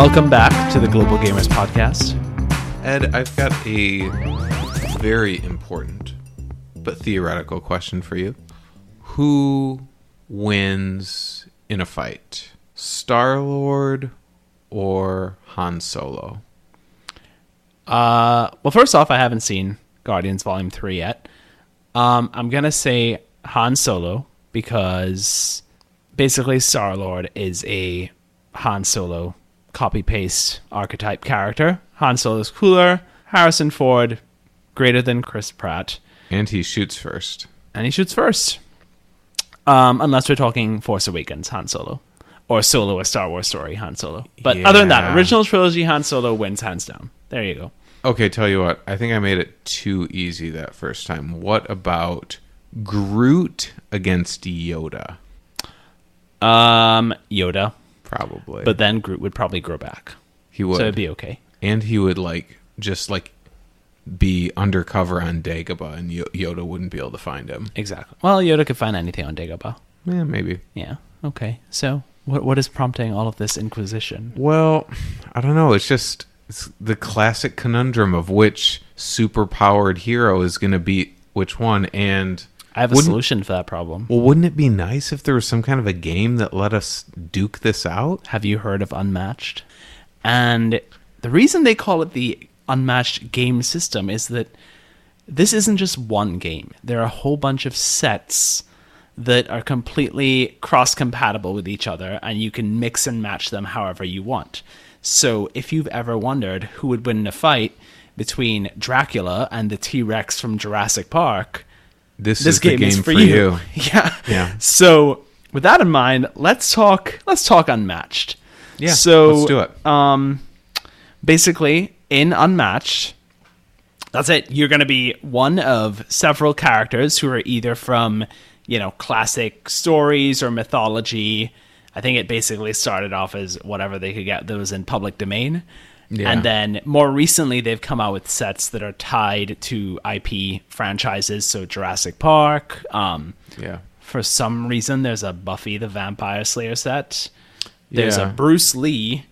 Welcome back to the Global Gamers Podcast. Ed, I've got a very important but theoretical question for you. Who wins in a fight? Star Lord or Han Solo? Uh, well, first off, I haven't seen Guardians Volume 3 yet. Um, I'm going to say Han Solo because basically Star Lord is a Han Solo copy paste archetype character. Han Solo is cooler, Harrison Ford greater than Chris Pratt, And he shoots first. and he shoots first. Um, unless we're talking Force Awakens Han Solo or Solo a Star Wars story Han Solo. But other than that, original trilogy Han Solo wins hands down. There you go. Okay, tell you what, I think I made it too easy that first time. What about Groot against Yoda? Um, Yoda, Probably. but then Groot would probably grow back, he would. so it'd be okay. and he would like just like be undercover on Dagobah and Yo- Yoda wouldn't be able to find him. Exactly. Well, Yoda could find anything on Dagobah. Yeah, maybe. Yeah. Okay. So, what what is prompting all of this inquisition? Well, I don't know. It's just it's the classic conundrum of which superpowered hero is going to beat which one. And I have a Wouldn't- solution for that problem. well, wouldn't it be nice if there was some kind of a game that let us duke this out? Have you heard of Unmatched? And the reason they call it the Unmatched game system is that this isn't just one game. There are a whole bunch of sets that are completely cross compatible with each other, and you can mix and match them however you want. So, if you've ever wondered who would win in a fight between Dracula and the T Rex from Jurassic Park, This, this game, game is for, for, you. you. yeah. Yeah. So with that in mind, let's talk. Let's talk unmatched. Yeah, So let's do it. Um, basically, in unmatched, that's it. You're going to be one of several characters who are either from you know classic stories or mythology. I think it basically started off as whatever they could get that was in public domain. Yeah. And then more recently, they've come out with sets that are tied to IP franchises. So Jurassic Park. Um, Yeah. for some reason, there's a Buffy the Vampire Slayer set. There's Yeah. a Bruce Lee,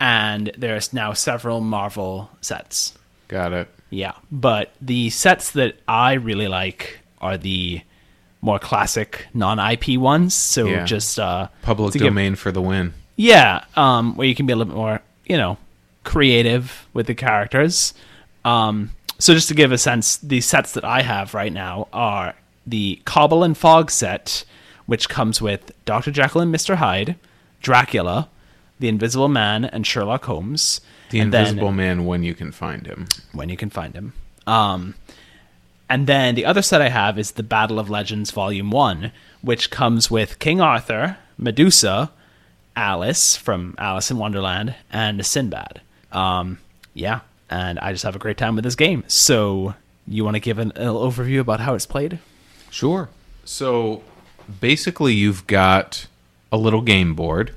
and there's now several Marvel sets. Got it. Yeah, but the sets that I really like are the more classic non-IP ones. So Yeah. just uh, Public to give- domain for the win. yeah, um, where you can be a little bit more, you know, creative with the characters. Um, so just to give a sense, the sets that I have right now are the Cobble and Fog set, which comes with Dr. Jekyll and Mr. Hyde, Dracula, the Invisible Man, and Sherlock Holmes. The And then- Invisible Man when you can find him. when you can find him. Um, and then the other set I have is the Battle of Legends Volume 1, which comes with King Arthur, Medusa, Alice from Alice in Wonderland, and Sinbad. Um, yeah, and I just have a great time with this game. So, you want to give an, an overview about how it's played? Sure. So basically, you've got a little game board,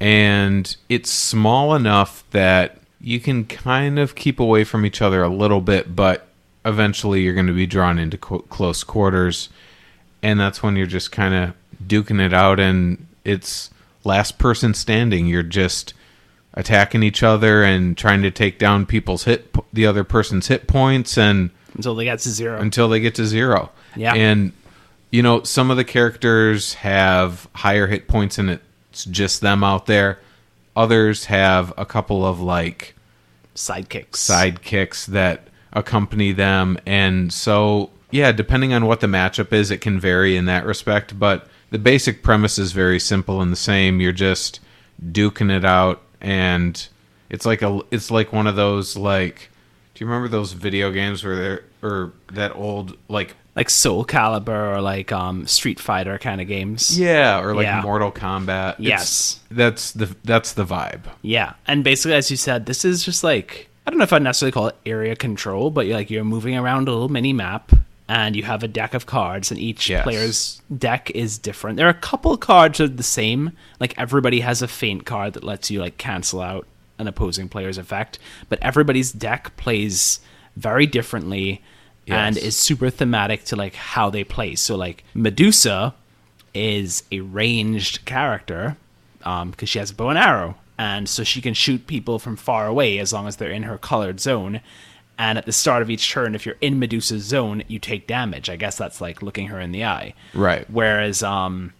and it's small enough that you can kind of keep away from each other a little bit, but eventually you're going to be drawn into qu- close quarters, and that's when you're just kind of duking it out, and it's last person standing. You're just attacking each other and trying to take down people's hit, the other person's hit points, and Until they get to zero. until they get to zero. Yeah. And you know, some of the characters have higher hit points and it's just them out there. Others have a couple of like Sidekicks. sidekicks that accompany them and so yeah, depending on what the matchup is, it can vary in that respect, but the basic premise is very simple and the same. You're just duking it out and it's like a it's like one of those like do you remember those video games where they're or that old like Like Soul Calibur or like um, Street Fighter kind of games. yeah or like Yeah. Mortal Kombat? It's- Yes. that's the that's the vibe. Yeah, and basically, as you said, this is just like I don't know if I'd necessarily call it area control, but you're like you're moving around a little mini map, and you have a deck of cards, and each Yes. player's deck is different. There are a couple cards that are the same. Like everybody has a feint card that lets you like cancel out an opposing player's effect, but everybody's deck plays very differently and is super thematic to like how they play. So like Medusa is a ranged character um, because she has a bow and arrow, and so she can shoot people from far away as long as they're in her colored zone. And at the start of each turn, if you're in Medusa's zone, you take damage. I guess that's like looking her in the eye. Right. Whereas, um,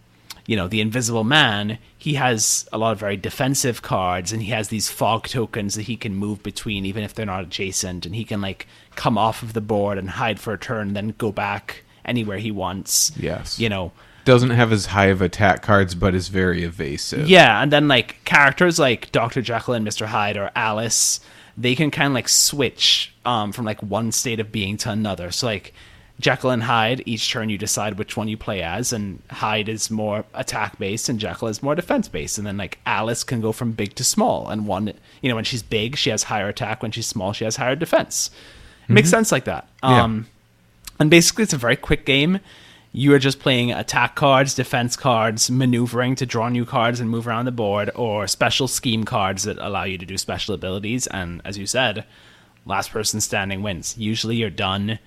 you know, the Invisible Man, he has a lot of very defensive cards, and he has these fog tokens that he can move between, even if they're not adjacent, and he can like come off of the board and hide for a turn, then go back anywhere he wants. Yes. You know, Doesn't have as high of attack cards, but is very evasive. Yeah, and then like characters like Dr. Jekyll and Mr. Hyde or Alice, they can kind of like switch um, from like one state of being to another. So like Jekyll and Hyde, each turn you decide which one you play as, and Hyde is more attack based and Jekyll is more defense based. And then like Alice can go from big to small, and one, you know, when she's big, she has higher attack. When she's small, she has higher defense. It Makes sense like that. Yeah. Um, and basically, it's a very quick game. You are just playing attack cards, defense cards, maneuvering to draw new cards and move around the board, or special scheme cards that allow you to do special abilities. And as you said, last person standing wins. Usually, you're done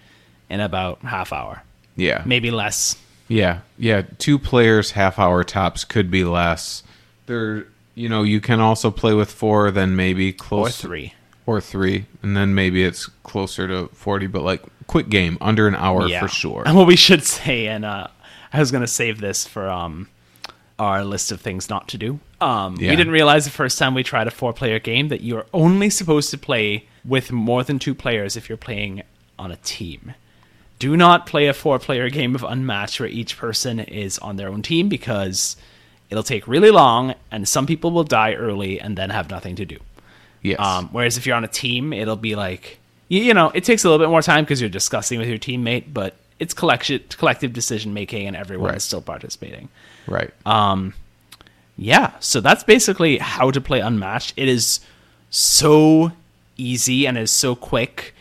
in about half hour, Yeah. maybe less. Yeah, yeah. Two players, half hour tops could be less. There, you know, you can also play with four, then maybe Or close three. or three, and then maybe it's closer to forty. But like quick game, under an hour for sure. And what we should say, and uh, I was gonna save this for um our list of things not to do. Um, Yeah. We didn't realize the first time we tried a four-player game that you are only supposed to play with more than two players if you're playing on a team. Do not play a four-player game of Unmatched where each person is on their own team because it'll take really long, and some people will die early and then have nothing to do. Yes. Um, whereas if you're on a team, it'll be like you, you know it takes a little bit more time because you're discussing with your teammate, but it's collection collective decision making and everyone Right. is still participating. right. uh, Yeah, so that's basically how to play Unmatched. It is so easy and is so quick.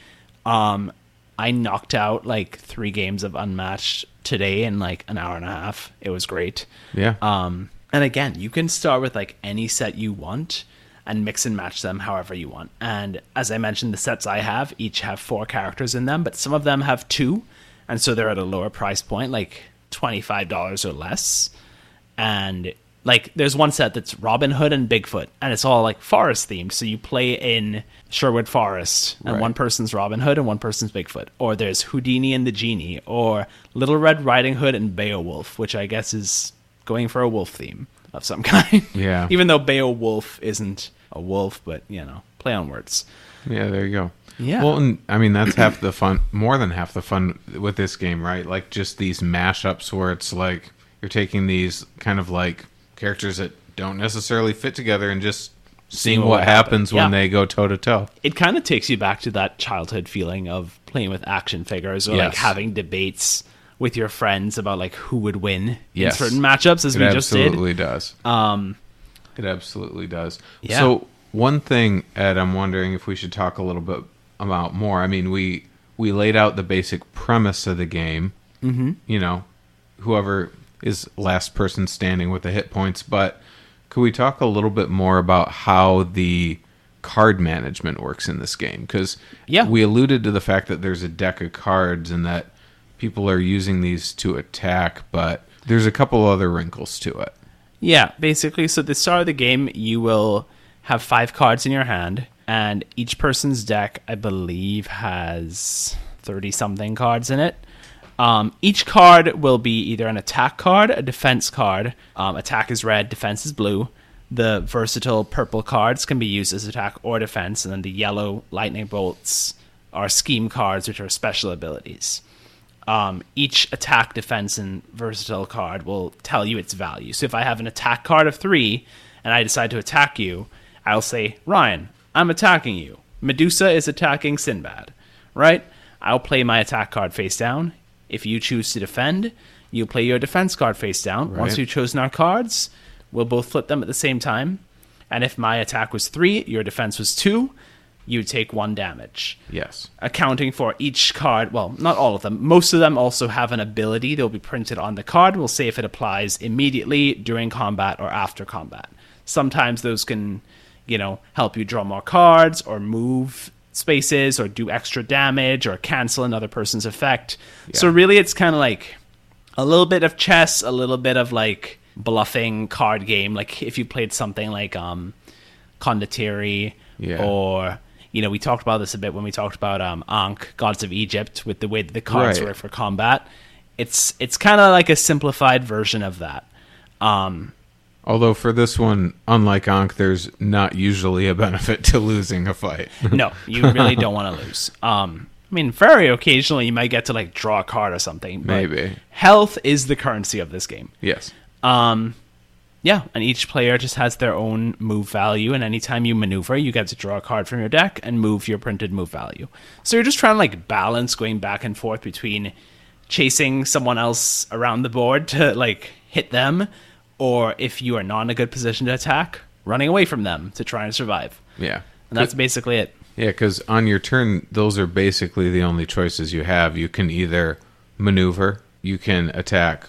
Um, I knocked out like three games of Unmatched today in like an hour and a half. It was great. yeah. Um, and again, you can start with like any set you want and mix and match them however you want. And as I mentioned, the sets I have each have four characters in them, but some of them have two, and so they're at a lower price point, like twenty five dollars or less. And like, there's one set that's Robin Hood and Bigfoot, and it's all like forest themed. So you play in Sherwood Forest, and Right. one person's Robin Hood and one person's Bigfoot. Or there's Houdini and the Genie, or Little Red Riding Hood and Beowulf, which I guess is going for a wolf theme of some kind. Yeah. Even though Beowulf isn't a wolf, but you know, play on words. Yeah, there you go. Yeah. Well, and I mean that's half the fun, more than half the fun with this game, right? Like just these mashups where it's like you're taking these kind of like characters that don't necessarily fit together and just seeing what what, happens happen. when Yeah. they go toe to toe. It kind of takes you back to that childhood feeling of playing with action figures or like having debates with your friends about like who would win Yes. in certain matchups as It we just did. absolutely does. Um It absolutely does. Yeah. So one thing, Ed, I'm wondering if we should talk a little bit about more. I mean, we we laid out the basic premise of the game. Mm-hmm. You know, whoever is last person standing with the hit points. But could we talk a little bit more about how the card management works in this game? Because Yeah. we alluded to the fact that there's a deck of cards and that people are using these to attack, but there's a couple other wrinkles to it. Yeah, basically, so at the start of the game, you will have five cards in your hand, and each person's deck, I believe, has 30 something cards in it. Um, each card will be either an attack card, a defense card. Um, attack is red, defense is blue. The versatile purple cards can be used as attack or defense, and then the yellow lightning bolts are scheme cards, which are special abilities um, each attack, defense, and versatile card will tell you its value. So if I have an attack card of three and I decide to attack you, I'll say, Ryan, I'm attacking you. Medusa is attacking Sinbad, right? I'll play my attack card face down. If you choose to defend, you play your defense card face down. Once Right. we've chosen our cards, we'll both flip them at the same time. And if my attack was three, your defense was two, you take one damage Yes. accounting for each card. Well, not all of them. Most of them also have an ability that will be printed on the card. We'll say if it applies immediately during combat or after combat. Sometimes those can, you know, help you draw more cards or move spaces or do extra damage or cancel another person's effect. So really it's kind of like a little bit of chess, a little bit of like bluffing card game. Like if you played something like um Condottieri, Yeah. or you know, we talked about this a bit when we talked about um, Ankh, Gods of Egypt, with the way that the cards Right. work for combat. It's it's kind of like a simplified version of that. Um, Although for this one, unlike Ankh, there's not usually a benefit to losing a fight. no, you really don't want to lose. Um, I mean, very occasionally you might get to like draw a card or something. But Maybe. health is the currency of this game. yes. Um, yeah, and each player just has their own move value, and anytime you maneuver, you get to draw a card from your deck and move your printed move value. So you're just trying to like balance going back and forth between chasing someone else around the board to like hit them, or if you are not in a good position to attack, running away from them to try and survive. Yeah. And that's basically it. Yeah, because on your turn, those are basically the only choices you have. You can either maneuver, you can attack,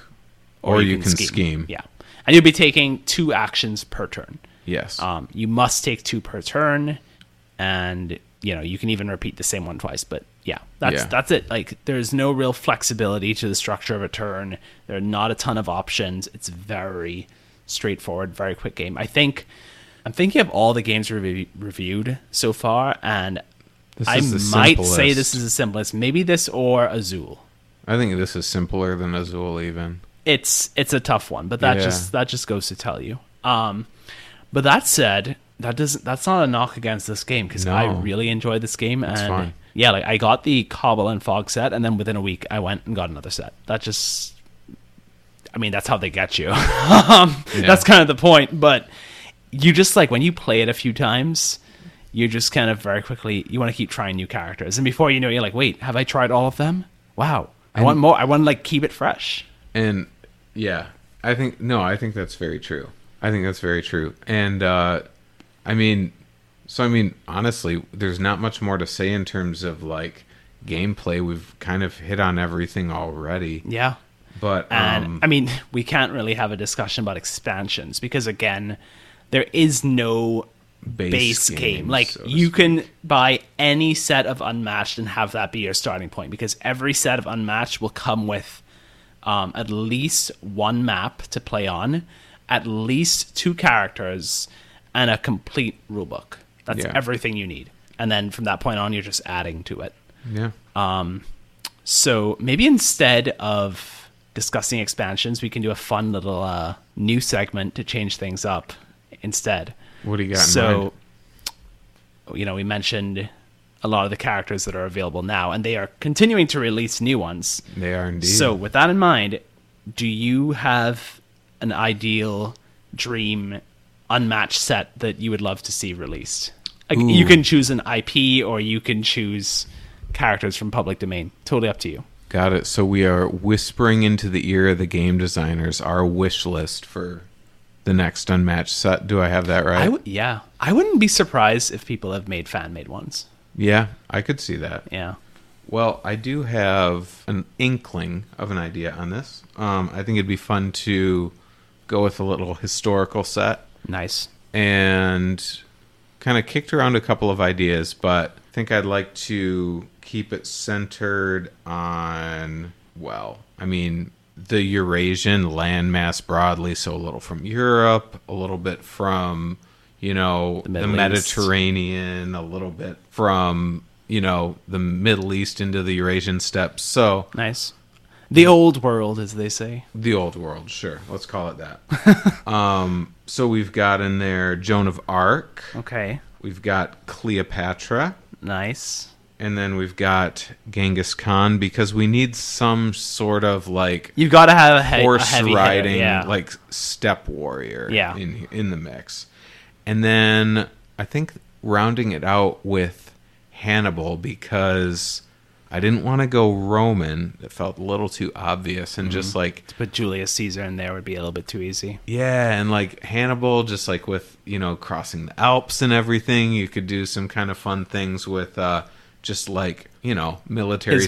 or, you, can, scheme. Yeah, and you'll be taking two actions per turn. Yes. Um, you must take two per turn, and you know you can even repeat the same one twice. But yeah, that's Yeah. that's it. Like there's no real flexibility to the structure of a turn. There are not a ton of options. It's very straightforward, very quick game. I think I'm thinking of all the games we've reviewed so far, and This I might simplest. say this is the simplest. Maybe this or Azul. I think this is simpler than Azul, even. it's it's a tough one, but that Yeah. just that just goes to tell you. Um, but that said, that doesn't that's not a knock against this game because I really enjoyed this game and fine. Yeah, like I got the Cobble and Fog set, and then within a week I went and got another set. That just, I mean, that's how they get you. um, That's kind of the point, but you just like when you play it a few times. You just kind of very quickly you want to keep trying new characters, and before you know, it, you're like, "Wait, have I tried all of them? Wow, I want more. I want to like keep it fresh." And yeah, I think no, I think that's very true. I think that's very true. And uh I mean so I mean honestly, there's not much more to say in terms of like gameplay. We've kind of hit on everything already. Yeah, But And um I mean, we can't really have a discussion about expansions because again, there is no base, base game. Like so you speak. can buy any set of Unmatched and have that be your starting point because every set of Unmatched will come with um, at least one map to play on, at least two characters, and a complete rulebook. That's Yeah. everything you need. And then from that point on, you're just adding to it. Yeah. Um, So maybe instead of discussing expansions, we can do a fun little uh, new segment to change things up instead. What do you got in so, mind? you know, we mentioned a lot of the characters that are available now, and they are continuing to release new ones. They are indeed. So, with that in mind, do you have an ideal dream unmatched set that you would love to see released? Like, you can choose an IP or you can choose characters from public domain. Totally up to you. Got it. So we are whispering into the ear of the game designers our wish list for the next unmatched set. Do I have that right? I would, yeah, I wouldn't be surprised if people have made fan made ones. yeah, I could see that. Yeah, Well, I do have an inkling of an idea on this. Um, I think it'd be fun to go with a little historical set nice. and kind of kicked around a couple of ideas, but I think I'd like to keep it centered on, well, I mean, the Eurasian landmass broadly, so a little from Europe, a little bit from, you know, the, East. Mediterranean, a little bit from, you know, the Middle East into the Eurasian steppes. So Nice. The old world, as they say. the old world, sure. Let's call it that. um, so we've got in there Joan of Arc. Okay. We've got Cleopatra, Nice. and then we've got Genghis Khan because we need some sort of like You've got to have a, he- a horse hitter, riding, yeah. like steppe warrior, Yeah. in in the mix. And then I think rounding it out with Hannibal because I didn't want to go Roman. It felt a little too obvious, and Mm-hmm. just like But Julius Caesar in there would be a little bit too easy. Yeah, and like Hannibal, just like with you know crossing the Alps and everything, you could do some kind of fun things with uh, just like you know military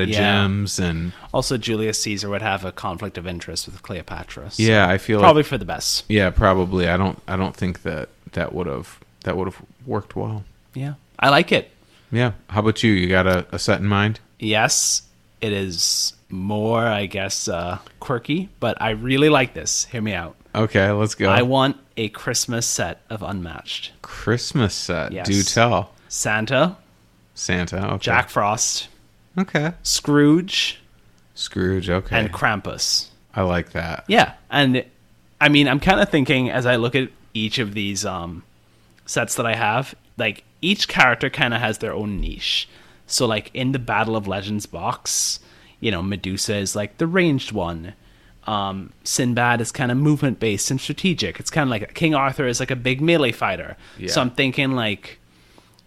stratagems and Also, Julius Caesar would have a conflict of interest with Cleopatra. so yeah, I feel probably like for the best. yeah, probably. I don't I don't think that that would have that would have worked well. Yeah, I like it. Yeah. How about you? You got a, a set in mind? Yes, it is more, I guess, uh, quirky, but I really like this. Hear me out. Okay, let's go. I want a Christmas set of Unmatched. Christmas set. Yes. Do tell. Santa, Santa. Okay. Jack Frost, Okay. Scrooge, Scrooge. Okay. and Krampus. I like that. Yeah, and I mean, I'm kind of thinking as I look at each of these um, sets that I have, like each character kind of has their own niche. So, like in the Battle of Legends box, you know, Medusa is like the ranged one. Um, Sinbad is kind of movement based and strategic. It's kind of like King Arthur is like a big melee fighter. Yeah. So I'm thinking like,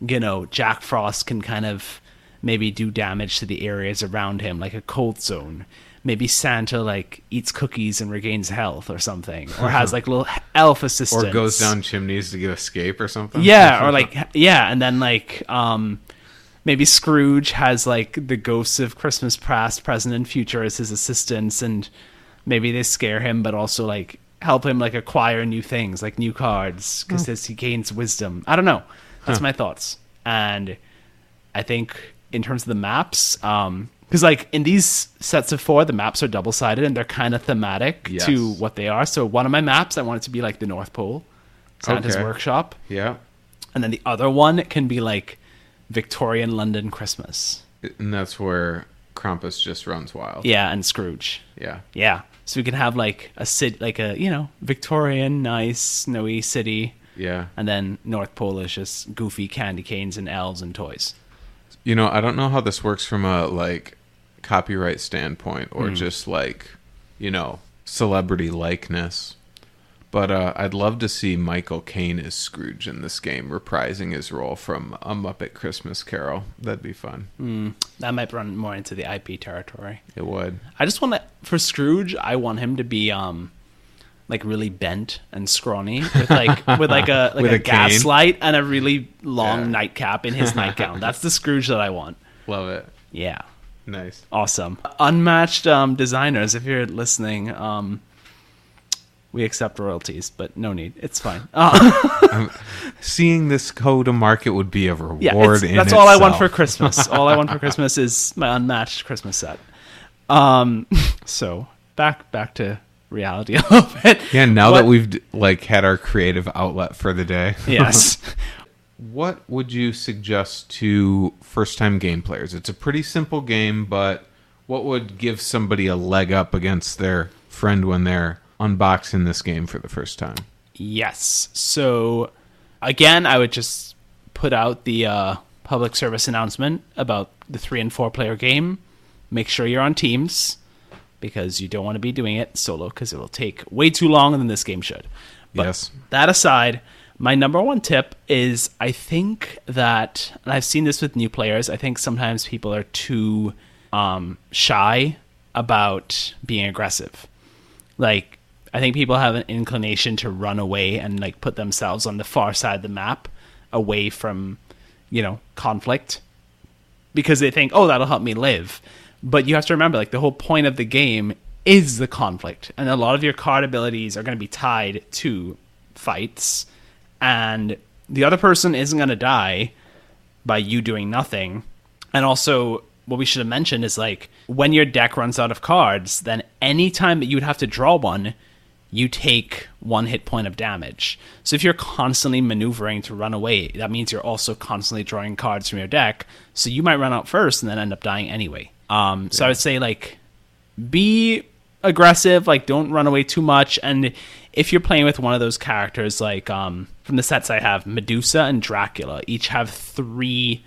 you know, Jack Frost can kind of maybe do damage to the areas around him, like a cold zone. Maybe Santa like eats cookies and regains health or something, or has like little elf assistants, Or goes down chimneys to get escape or something. yeah, or like yeah, and then like um maybe Scrooge has like the ghosts of Christmas past, present, and future as his assistants, and maybe they scare him, but also like help him like acquire new things, like new cards, because as he gains wisdom. I don't know. That's my thoughts, and I think in terms of the maps, um, because like in these sets of four, the maps are double sided and they're kind of thematic Yes. to what they are. So one of my maps, I want it to be like the North Pole, Santa's Okay. workshop Yeah. and then the other one can be like Victorian London Christmas. And that's where Krampus just runs wild. Yeah, and Scrooge. Yeah. Yeah, so we can have like a city, like a you know Victorian, nice, snowy city, Yeah. and then North Pole is just goofy candy canes and elves and toys. You know, I don't know how this works from a like copyright standpoint or just like, you know, celebrity likeness. But uh, I'd love to see Michael Caine as Scrooge in this game, reprising his role from A Muppet Christmas Carol. That'd be fun. That might run more into the IP territory. It would. I just want to for Scrooge. I want him to be um like really bent and scrawny with like with like a like With a, a gaslight and a really long Yeah. nightcap in his nightgown. That's the Scrooge that I want. Love it. Yeah. Nice. Awesome. Unmatched um, designers, if you're listening, um, we accept royalties, but no need. It's fine. Uh, Seeing this go to market would be a reward. yeah, that's all I want for. Christmas. all I want for Christmas is my unmatched Christmas set. Um, so back back to reality a little bit. Yeah, now What- that we've like had our creative outlet for the day. yes, What would you suggest to first time game players? It's a pretty simple game, but what would give somebody a leg up against their friend when they're unboxing this game for the first time? yes. So again, I would just put out the uh, public service announcement about the three and four player game. Make sure you're on teams because you don't want to be doing it solo because it will take way too long than this game should. But Yes. that aside, my number one tip is I think that, and I've seen this with new players, I think sometimes people are too um, shy about being aggressive. Like, I think people have an inclination to run away and like put themselves on the far side of the map away from, you know, conflict because they think, oh, that'll help me live. But you have to remember, like, the whole point of the game is the conflict. And a lot of your card abilities are going to be tied to fights. And the other person isn't going to die by you doing nothing. And also, what we should have mentioned is like, when your deck runs out of cards, then any time that you would have to draw one, you take one hit point of damage. So if you're constantly maneuvering to run away, that means you're also constantly drawing cards from your deck. So you might run out first and then end up dying anyway. Um, so I would say like be aggressive, like don't run away too much. And if you're playing with one of those characters, like um, from the sets I have, Medusa and Dracula each have three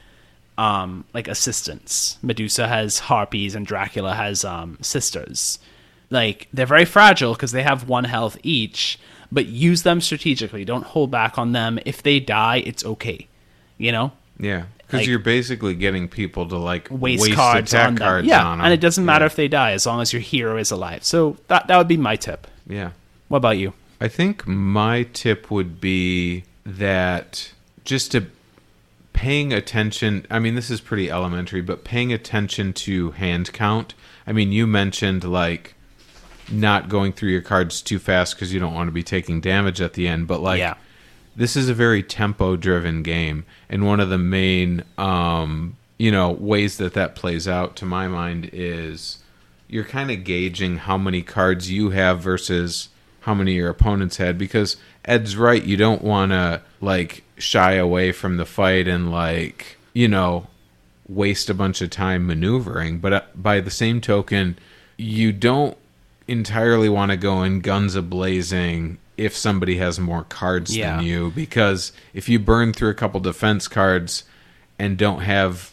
um, like assistants. Medusa has harpies and Dracula has um, sisters. Like they're very fragile because they have one health each, but use them strategically. Don't hold back on them. If they die, it's okay. You know, Yeah. Because Like- you're basically getting people to like waste, cards attack on them. cards yeah, on 'em. and it doesn't matter Yeah. if they die as long as your hero is alive. So that that would be my tip. Yeah. What about you? I think my tip would be that just to paying attention. I mean, this is pretty elementary, but paying attention to hand count. I mean, you mentioned like not going through your cards too fast because you don't want to be taking damage at the end, but like Yeah. this is a very tempo driven game and one of the main um you know ways that that plays out to my mind is you're kind of gauging how many cards you have versus how many your opponents had because Ed's right. You don't want to like shy away from the fight and like you know waste a bunch of time maneuvering. But uh, by the same token, you don't entirely want to go in guns a blazing if somebody has more cards Yeah. than you because if you burn through a couple defense cards and don't have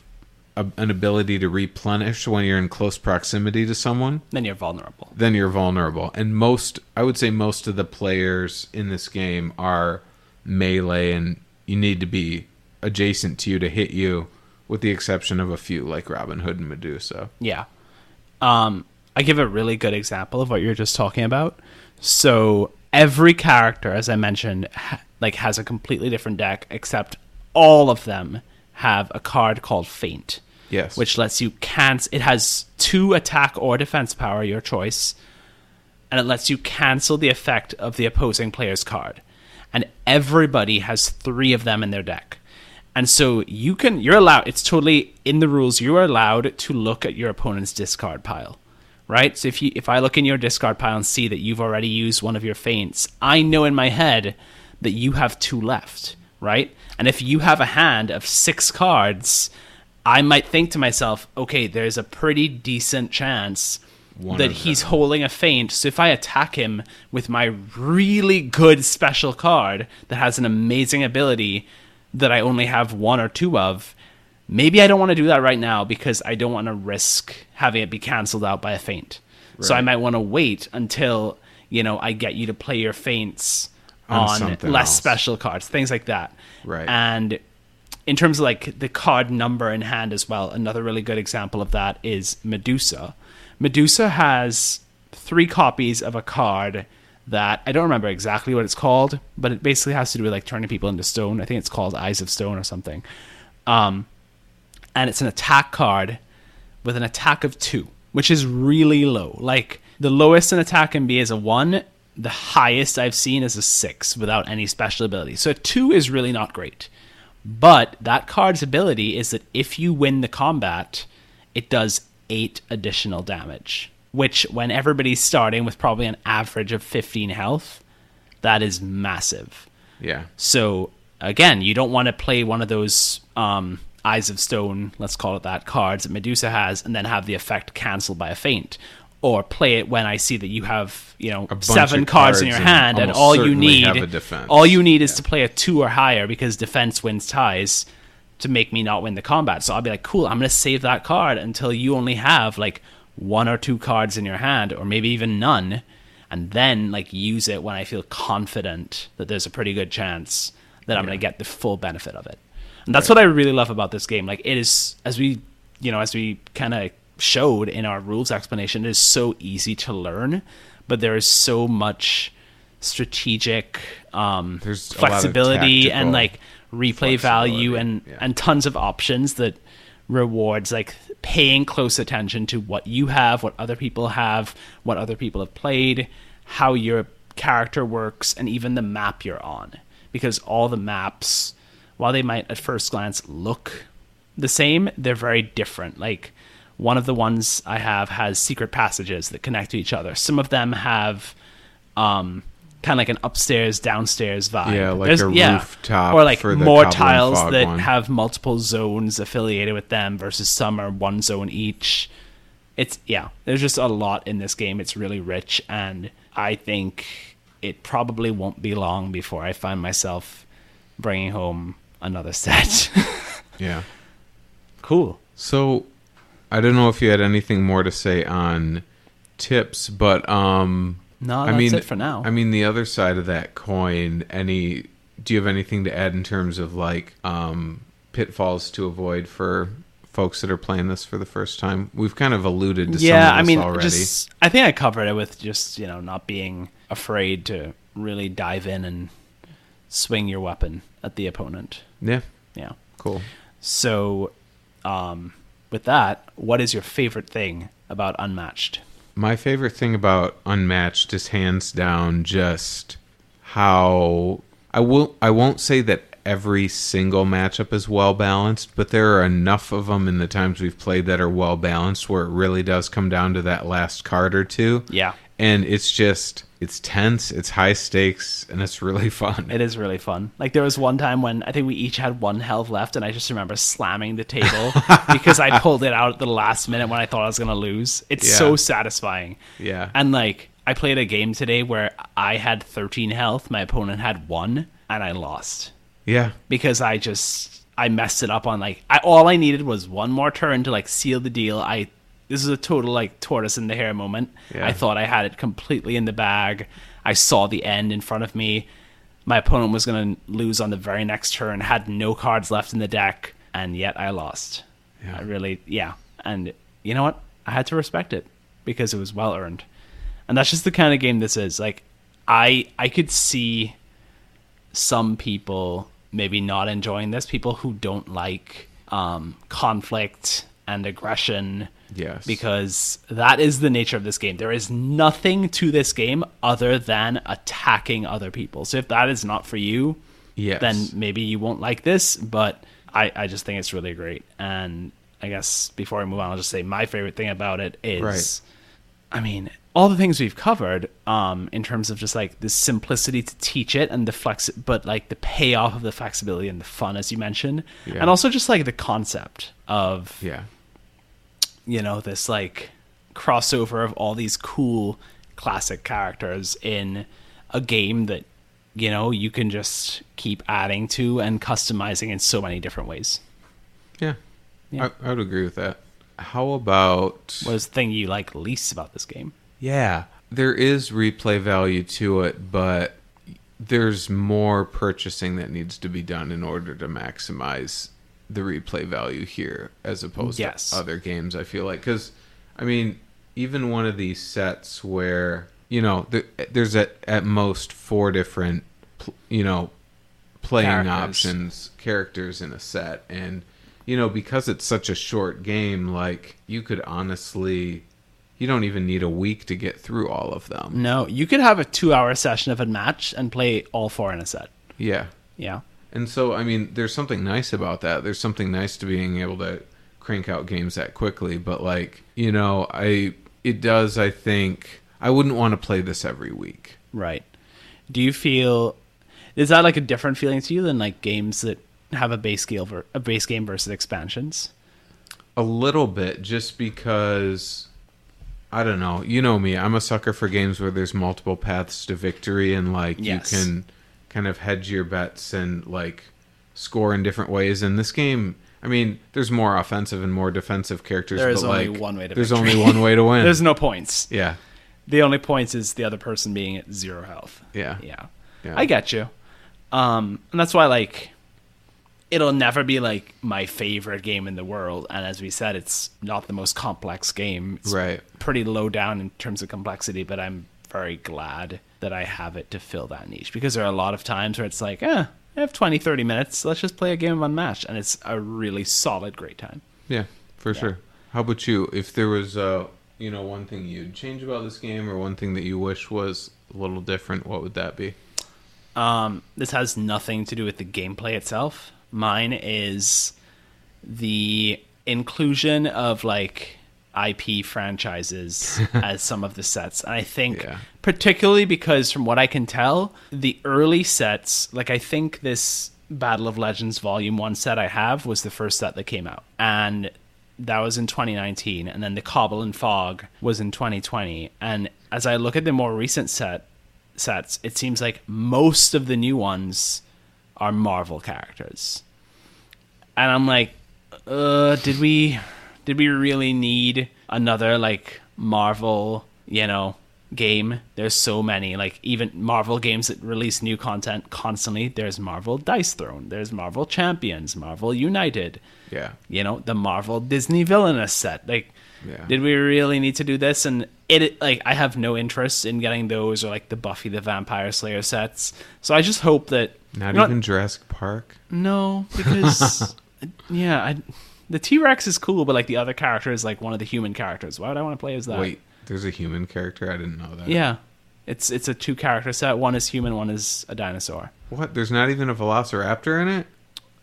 a, an ability to replenish when you're in close proximity to someone Then you're vulnerable. then you're vulnerable. And most, I would say, most of the players in this game are melee, and you need to be adjacent to you to hit you, with the exception of a few like Robin Hood and Medusa. Yeah. Um, I give a really good example of what you're just talking about. So every character, as I mentioned, ha- like has a completely different deck, except all of them have a card called Feint, Yes, which lets you cancel. It has two attack or defense power, your choice, and it lets you cancel the effect of the opposing player's card. And everybody has three of them in their deck. And so you can you're allowed it's totally in the rules, you are allowed to look at your opponent's discard pile. Right? So if you if I look in your discard pile and see that you've already used one of your feints, I know in my head that you have two left, right? And if you have a hand of six cards, I might think to myself, okay, there's a pretty decent chance One that he's them. holding a feint. So if I attack him with my really good special card that has an amazing ability that I only have one or two of, maybe I don't want to do that right now because I don't want to risk having it be canceled out by a feint. So I might want to wait until, you know, I get you to play your feints On on, less else. special cards, things like that. Right. And in terms of like the card number in hand as well, another really good example of that is Medusa. Medusa has three copies of a card that I don't remember exactly what it's called, but it basically has to do with like turning people into stone. I think it's called Eyes of Stone or something. Um, and it's an attack card with an attack of two, which is really low. Like the lowest an attack can be is a one. The highest I've seen is a six without any special ability. So a two is really not great. But that card's ability is that if you win the combat, it does eight additional damage. Which, when everybody's starting with probably an average of 15 health, that is massive. yeah, So again, you don't want to play one of those um, Eyes of Stone, let's call it that, cards that Medusa has, and then have the effect cancelled by a feint. Or play it when I see that you have, you know, seven of cards in your cards and hand, and all you need, have a defense. all you need is to play a two or higher because defense wins ties to make me not win the combat. So I'll be like, cool, I'm gonna save that card until you only have like one or two cards in your hand, or maybe even none, and then like use it when I feel confident that there's a pretty good chance that I'm gonna get the full benefit of it. And that's what I really love about this game. Like it is as we you know, as we kinda showed in our rules explanation, is so easy to learn, but there is so much strategic um There's a lot of flexibility and like replay value and yeah. and tons of options that rewards like paying close attention to what you have, what other people have, what other people have played, how your character works, and even the map you're on. Because all the maps, while they might at first glance look the same, they're very different. Like one of the ones I have has secret passages that connect to each other. Some of them have um kind of like an upstairs downstairs vibe. Yeah, like There's- a rooftop or like more tiles that one. have multiple zones affiliated with them versus some are one zone each. It's yeah, there's just a lot in this game. It's really rich and I think it probably won't be long before I find myself bringing home another set. yeah. cool. So, I don't know if you had anything more to say on tips, but um, No, I that's mean, it for now. I mean, the other side of that coin. Any? Do you have anything to add in terms of like um, pitfalls to avoid for folks that are playing this for the first time? We've kind of alluded to yeah, some I of this mean, already. just I think I covered it with just you know not being afraid to really dive in and swing your weapon at the opponent. Yeah, Yeah. cool. So, um, with that, what is your favorite thing about Unmatched? My favorite thing about Unmatched is hands down just how I will I won't say that every single matchup is well balanced, but there are enough of them in the times we've played that are well balanced where it really does come down to that last card or two. Yeah. And it's just it's tense, it's high stakes, and it's really fun. It is really fun. Like there was one time when I think we each had one health left, and I just remember slamming the table because I pulled it out at the last minute when I thought I was gonna lose. It's Yeah. so satisfying. Yeah. And like I played a game today where I had 13 health, my opponent had one, and I lost yeah. because I just I messed it up on like I all I needed was one more turn to like seal the deal. I this is a total like tortoise in the hare moment. Yeah. I thought I had it completely in the bag. I saw the end in front of me. My opponent was going to lose on the very next turn, had no cards left in the deck, and yet I lost. Yeah. I really yeah. And you know what? I had to respect it because it was well earned. And that's just the kind of game this is. Like I I could see some people maybe not enjoying this people who don't like um, conflict and aggression Yes. because that is the nature of this game there is nothing to this game other than attacking other people so if that is not for you Yes. then maybe you won't like this but I, I just think it's really great and i guess before i move on i'll just say my favorite thing about it is Right. I mean, all the things we've covered, um, in terms of just like the simplicity to teach it and the flex, but like the payoff of the flexibility and the fun, as you mentioned, Yeah. and also just like the concept of Yeah. You know this like crossover of all these cool classic characters in a game that you know you can just keep adding to and customizing in so many different ways. Yeah. Yeah. I, I would agree with that. How about What is the thing you like least about this game? Yeah, there is replay value to it, but there's more purchasing that needs to be done in order to maximize the replay value here as opposed Yes. to other games I feel like cuz I mean even one of these sets where you know there, there's at at most four different you know playing Characters. options characters in a set and you know because it's such a short game like you could honestly you don't even need a week to get through all of them No, you could have a two-hour session of a match and play all four in a set. yeah Yeah. And so i mean there's something nice about that there's something nice to being able to crank out games that quickly but like you know i it does i think i wouldn't want to play this every week Right. Do you feel is that like a different feeling to you than like games that have a base scale ver- a base game versus expansions? A little bit, just because I don't know. You know me. I'm a sucker for games where there's multiple paths to victory, and like Yes. you can kind of hedge your bets and like score in different ways. In this game, I mean, there's more offensive and more defensive characters. There is but only like, one way to There's victory. only one way to win. There's no points. yeah, The only points is the other person being at zero health. yeah, Yeah. yeah. I get you. Um, and that's why like it'll never be like my favorite game in the world. And as we said, it's not the most complex game. It's Right. pretty low down in terms of complexity, but I'm very glad that I have it to fill that niche because there are a lot of times where it's like, eh, I have 20, 30 minutes. Let's just play a game of Unmatched. And it's a really solid, great time. Yeah, for sure. How about you? If there was, uh, you know, one thing you'd change about this game, or one thing that you wish was a little different, what would that be? Um, this has nothing to do with the gameplay itself. Mine is the inclusion of like IP franchises as some of the sets. And I think Yeah. particularly because from what I can tell, the early sets, like I think this Battle of Legends Volume 1 set I have was the first set that came out. And that was in 2019 and then the Cobble and Fog was in 2020. And as I look at the more recent set sets, it seems like most of the new ones are Marvel characters. And I'm like, uh, did we did we really need another like Marvel, you know, game? There's so many like even Marvel games that release new content constantly. There's Marvel Dice Throne, there's Marvel Champions, Marvel United, Yeah. you know, the Marvel Disney Villainous set. Like Yeah. did we really need to do this? And it like I have no interest in getting those or like the Buffy the Vampire Slayer sets. So I just hope that Not even Jurassic Park. No, because yeah, I, the T Rex is cool, but like the other character is like one of the human characters. Why would I want to play as that? Wait, there's a human character. I didn't know that. yeah, it's it's a two character set. One is human, one is a dinosaur. What? There's not even a Velociraptor in it.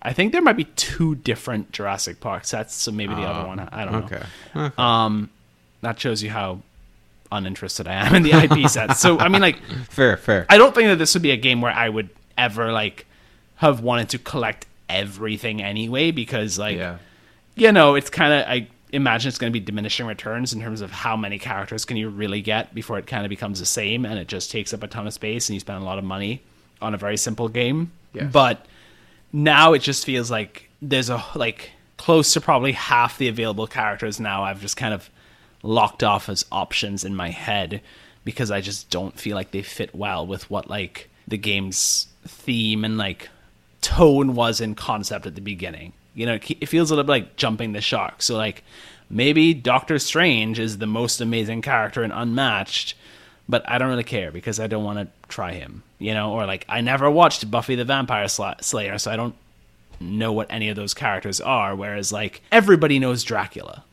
I think there might be two different Jurassic Park sets, so maybe the other one. I don't know. Okay. okay. Um, that shows you how uninterested I am in the IP sets. So I mean, like, Fair, fair. I don't think that this would be a game where I would ever like have wanted to collect everything anyway because like yeah. You know it's kind of I imagine it's going to be diminishing returns in terms of how many characters can you really get before it kind of becomes the same and it just takes up a ton of space and you spend a lot of money on a very simple game. Yes. But now it just feels like there's a like close to probably half the available characters now I've just kind of locked off as options in my head because I just don't feel like they fit well with what like the game's theme and like tone was in concept at the beginning. You know, it feels a little bit like jumping the shark. So like maybe Doctor Strange is the most amazing character and unmatched, but I don't really care because I don't want to try him. You know, or like I never watched Buffy the Vampire Sla- Slayer, so I don't know what any of those characters are. Whereas like everybody knows Dracula,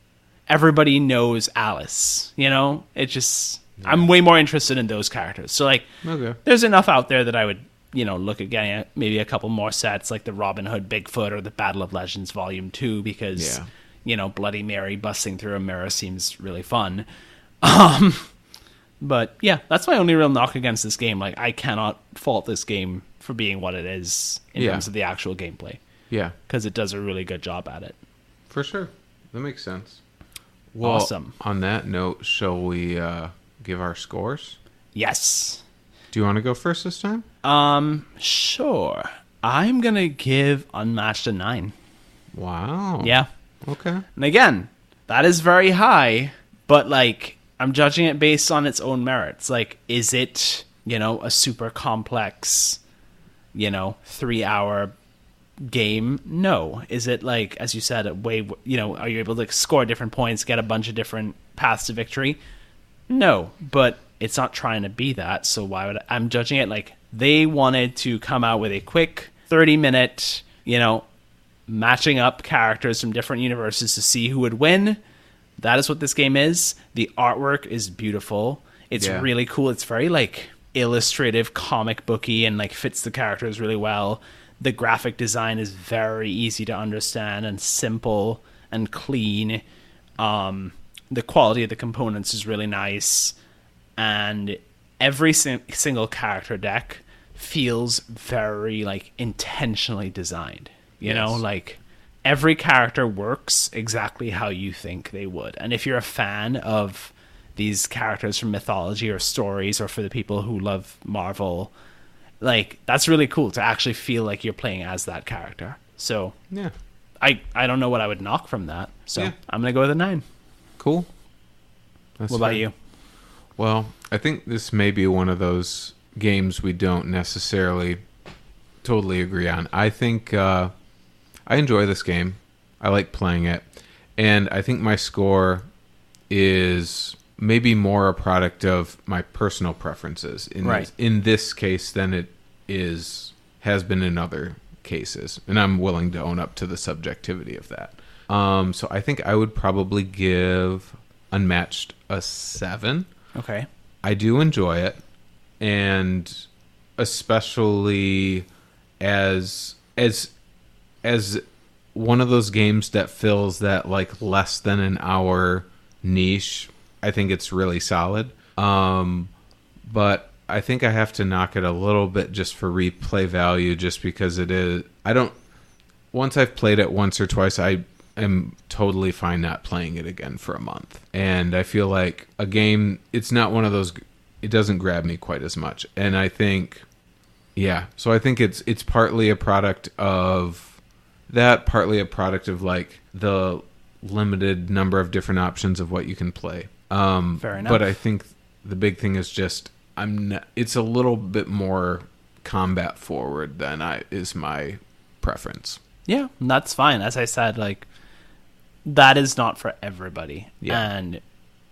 everybody knows Alice. You know, it just I'm way more interested in those characters. So like, Okay. there's enough out there that I would you know look at getting a- maybe a couple more sets like the Robin Hood Bigfoot or the Battle of Legends Volume Two because Yeah. you know Bloody Mary busting through a mirror seems really fun. Um, but yeah, that's my only real knock against this game. Like I cannot fault this game for being what it is in Yeah. terms of the actual gameplay Yeah. because it does a really good job at it. For sure. That makes sense. Well, Awesome. On that note, shall we uh, give our scores? Yes. Do you want to go first this time? Um. Sure. I'm gonna give Unmatched a nine. Wow. Yeah. Okay. And again, that is very high, but like I'm judging it based on its own merits. Like, is it, you know, a super complex, you know, three hour game? No. Is it like, as you said, a way, you know, are you able to score different points, get a bunch of different paths to victory? No. But it's not trying to be that. So why would I, I'm judging it like they wanted to come out with a quick 30 minute, you know, matching up characters from different universes to see who would win. That is what this game is. The artwork is beautiful. It's Yeah. really cool. It's very like illustrative, comic booky, and like fits the characters really well. The graphic design is very easy to understand and simple and clean. Um, the quality of the components is really nice, and every sing- single character deck feels very like intentionally designed. You know, like every character works exactly how you think they would. And if you're a fan of these characters from mythology or stories or for the people who love Marvel, like that's really cool to actually feel like you're playing as that character. So Yeah. I I don't know what I would knock from that. So Yeah. I'm gonna go with a nine. Cool. That's What about you? Well, I think this may be one of those games we don't necessarily totally agree on. I think uh, I enjoy this game. I like playing it, and I think my score is maybe more a product of my personal preferences in Right. this, in this case than it is has been in other cases, and I'm willing to own up to the subjectivity of that. Um, so I think I would probably give Unmatched a seven. Okay. I do enjoy it, and especially as as as one of those games that fills that like less than an hour niche. I think it's really solid. Um, but I think I have to knock it a little bit just for replay value, just because it is. I don't. Once I've played it once or twice, I am totally fine not playing it again for a month. And I feel like a game. It's not one of those. It doesn't grab me quite as much. And I think, yeah. So I think it's it's partly a product of that, partly a product of like the limited number of different options of what you can play. Um, Fair enough. But I think the big thing is just I'm. Not, it's a little bit more combat forward than I is my preference. Yeah, that's fine. As I said, like that is not for everybody. Yeah. And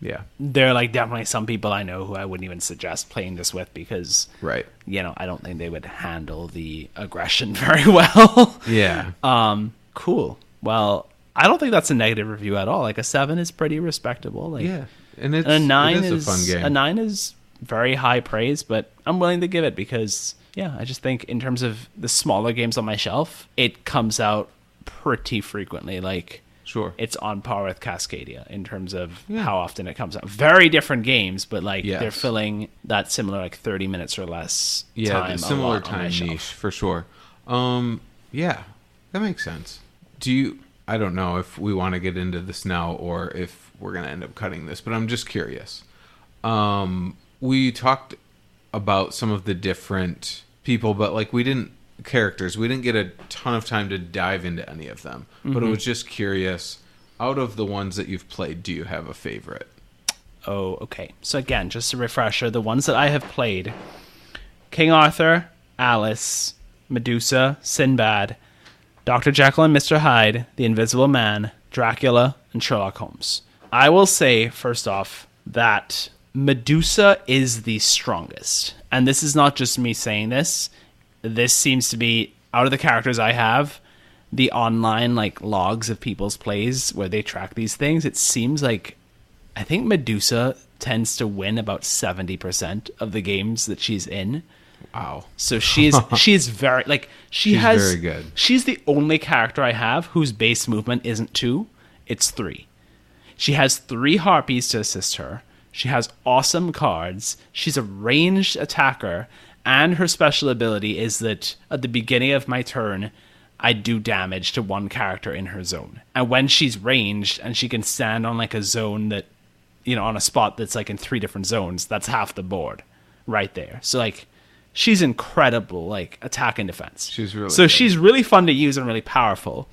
Yeah. there are like definitely some people I know who I wouldn't even suggest playing this with because Right. you know, I don't think they would handle the aggression very well. Yeah. um cool. Well, I don't think that's a negative review at all. Like a 7 is pretty respectable. Like yeah. And it's a 9 it is, is, a fun game. a 9 is very high praise, but I'm willing to give it because yeah, I just think in terms of the smaller games on my shelf, it comes out pretty frequently. Like Sure. it's on par with Cascadia in terms of Yeah. how often it comes out. Very different games, but like Yes. they're filling that similar like thirty minutes or less yeah, time. similar lot on my time niche for sure. Um, yeah, that makes sense. Do you? I don't know if we want to get into this now or if we're gonna end up cutting this, but I'm just curious. Um, we talked about some of the different people, but like we didn't characters. We didn't get a ton of time to dive into any of them. But Mm-hmm. I was just curious. Out of the ones that you've played, do you have a favorite? Oh, okay. So again, just a refresher, the ones that I have played: King Arthur, Alice, Medusa, Sinbad, Dr. Jekyll and Mr. Hyde, The Invisible Man, Dracula, and Sherlock Holmes. I will say first off that Medusa is the strongest. And this is not just me saying this. This seems to be out of the characters I have, the online like logs of people's plays where they track these things, it seems like I think Medusa tends to win about 70% of the games that she's in. Wow. So she's she's very like she She's has very good. She's the only character I have whose base movement isn't 2, it's 3. She has 3 harpies to assist her. She has awesome cards. She's a ranged attacker and her special ability is that at the beginning of my turn I do damage to one character in her zone. And when she's ranged and she can stand on like a zone that you know, on a spot that's like in three different zones, that's half the board right there. So like she's incredible like attack and defense. She's really So good. she's really fun to use and really powerful.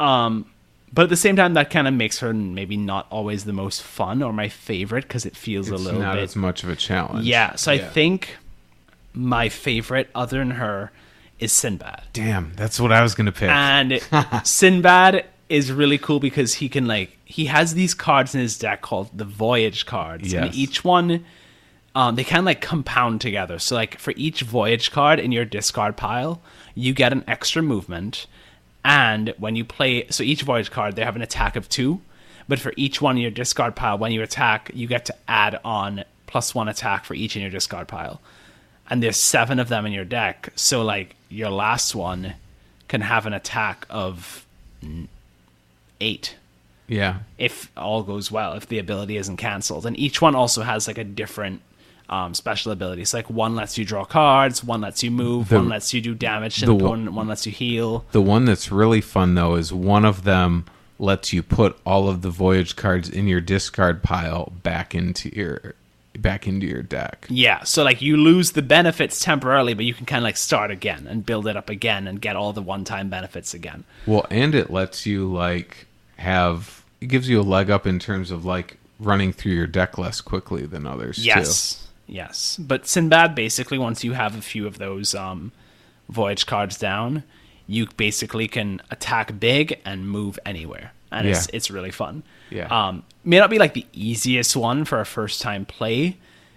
Um but at the same time that kind of makes her maybe not always the most fun or my favorite because it feels It's a little not bit as much of a challenge. Yeah, so I think my favorite other than her is Sinbad. Damn, that's what I was gonna pick. And Sinbad is really cool because he can like he has these cards in his deck called the voyage cards. And each one um, they kind of like compound together. So like for each voyage card in your discard pile, you get an extra movement. And when you play so each voyage card they have an attack of two. But for each one in your discard pile, when you attack, you get to add on plus one attack for each in your discard pile. And there's seven of them in your deck. So like your last one can have an attack of eight yeah, if all goes well, if the ability isn't cancelled. And each one also has like a different um, special ability. So like one lets you draw cards, one lets you move, The- one lets you do damage to the opponent, one lets you heal. the one that's really fun though is one of them lets you put all of the voyage cards in your discard pile back into your back into your deck. Yeah, so like you lose the benefits temporarily, but you can kind of like start again and build it up again and get all the one-time benefits again. Well, and it lets you like have it gives you a leg up in terms of like running through your deck less quickly than others too. Yes, yes. But Sinbad basically, once you have a few of those um, voyage cards down, you basically can attack big and move anywhere, and it's Yeah. it's really fun. Yeah. Um, may not be like the easiest one for a first time play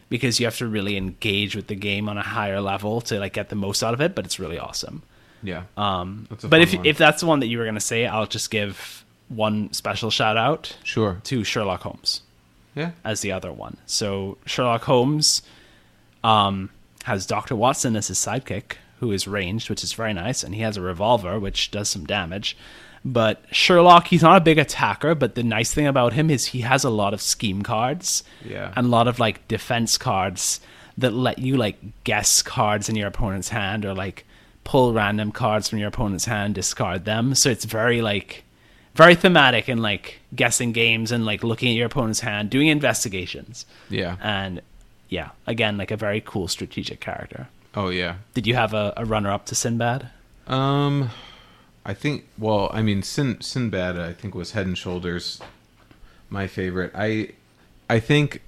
because you have to really engage with the game on a higher level to like get the most out of it, but it's really awesome. Yeah. Um, but if one. if that's the one that you were gonna say, I'll just give one special shout out Sure. to Sherlock Holmes Yeah. as the other one. So Sherlock Holmes um, has Dr. Watson as his sidekick, who is ranged, which is very nice, and he has a revolver, which does some damage. But Sherlock, he's not a big attacker, but the nice thing about him is he has a lot of scheme cards Yeah. and a lot of like defense cards that let you like guess cards in your opponent's hand or like pull random cards from your opponent's hand, discard them. So it's very like very thematic in like guessing games and like looking at your opponent's hand, doing investigations. Yeah. And yeah, again, like a very cool strategic character. Oh yeah. Did you have a, a runner up to Sinbad? Um, I think. Well, I mean, Sin Sinbad. I think was Head and Shoulders my favorite. I I think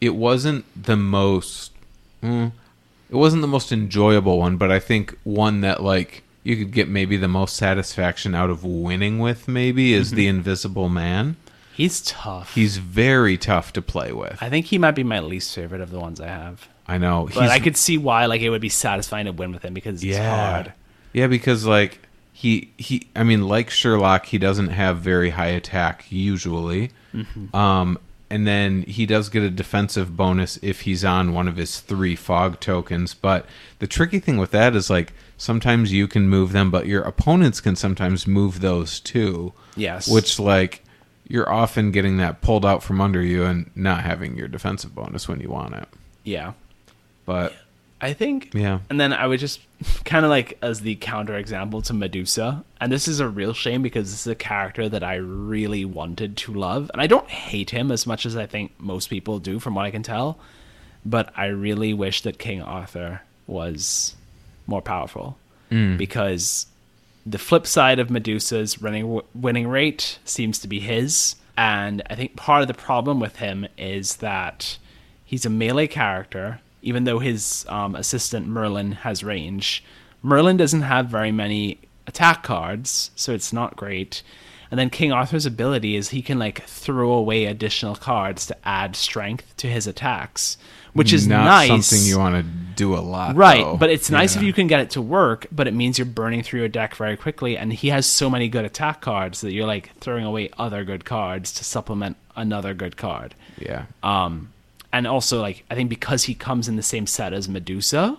it wasn't the most. mm, it wasn't the most enjoyable one, but I think one that like you could get maybe the most satisfaction out of winning with. Maybe is the Invisible Man. He's tough. He's very tough to play with. I think he might be my least favorite of the ones I have. I know. But I could see why like it would be satisfying to win with him because it's hard. Yeah, because like he he I mean like Sherlock, he doesn't have very high attack usually. Mm-hmm. Um and then he does get a defensive bonus if he's on one of his three fog tokens. But the tricky thing with that is like sometimes you can move them, but your opponents can sometimes move those too. Yes. Which like you're often getting that pulled out from under you and not having your defensive bonus when you want it. Yeah. But I think. Yeah. And then I would just kind of like as the counter example to Medusa, and this is a real shame because this is a character that I really wanted to love, and I don't hate him as much as I think most people do, from what I can tell. But I really wish that King Arthur was more powerful mm. because the flip side of Medusa's running winning rate seems to be his, and I think part of the problem with him is that he's a melee character, even though his um, assistant Merlin has range. Merlin doesn't have very many attack cards, so it's not great. And then King Arthur's ability is he can like throw away additional cards to add strength to his attacks, which is not nice. something you want to do a lot. Right, though. but it's nice if you can get it to work, but it means you're burning through your deck very quickly, and he has so many good attack cards that you're like throwing away other good cards to supplement another good card. Yeah. Um, and also, like, I think because he comes in the same set as Medusa,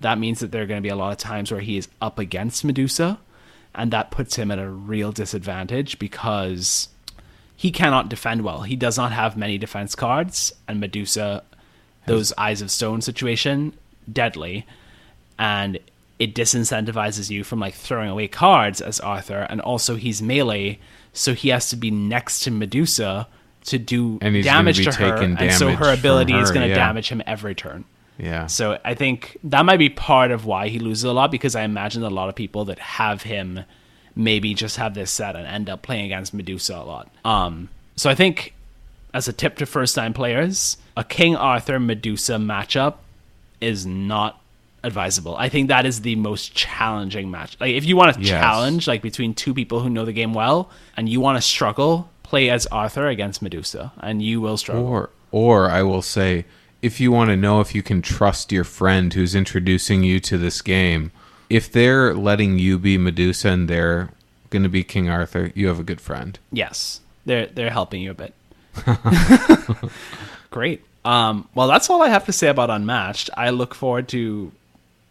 that means that there are going to be a lot of times where he is up against Medusa, and that puts him at a real disadvantage because he cannot defend well. He does not have many defense cards, and Medusa, those Eyes of Stone situation, deadly, and it disincentivizes you from like throwing away cards as Arthur, and also he's melee, so he has to be next to Medusa to do And damage to her, and so her ability is going to yeah. damage him every turn. Yeah. So I think that might be part of why he loses a lot because I imagine a lot of people that have him maybe just have this set and end up playing against Medusa a lot. Um, so I think as a tip to first time players, a King Arthur Medusa matchup is not advisable. I think that is the most challenging match. Like if you want to Yes. challenge like between two people who know the game well and you want to struggle, play as Arthur against Medusa and you will struggle. Or or I will say if you want to know if you can trust your friend who's introducing you to this game, if they're letting you be Medusa and they're going to be King Arthur, you have a good friend. Yes, they're they're helping you a bit. Great. Um, well, that's all I have to say about Unmatched. I look forward to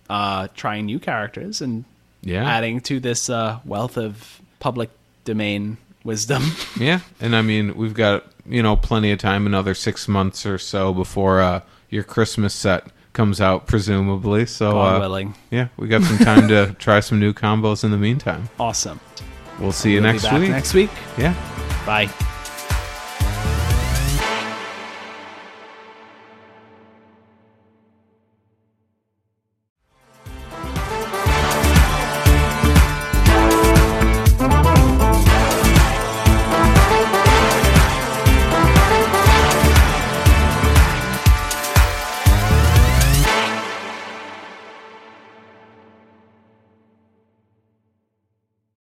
uh, trying new characters and Yeah. adding to this uh, wealth of public domain wisdom. Yeah, and I mean we've got you know plenty of time, another six months or so before uh, your Christmas set comes out, presumably. So God uh, willing. yeah, we got some time to try some new combos in the meantime. Awesome. We'll see you We'll next week. Next week. Yeah. Bye.